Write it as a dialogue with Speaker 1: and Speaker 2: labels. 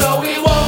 Speaker 1: so we won't.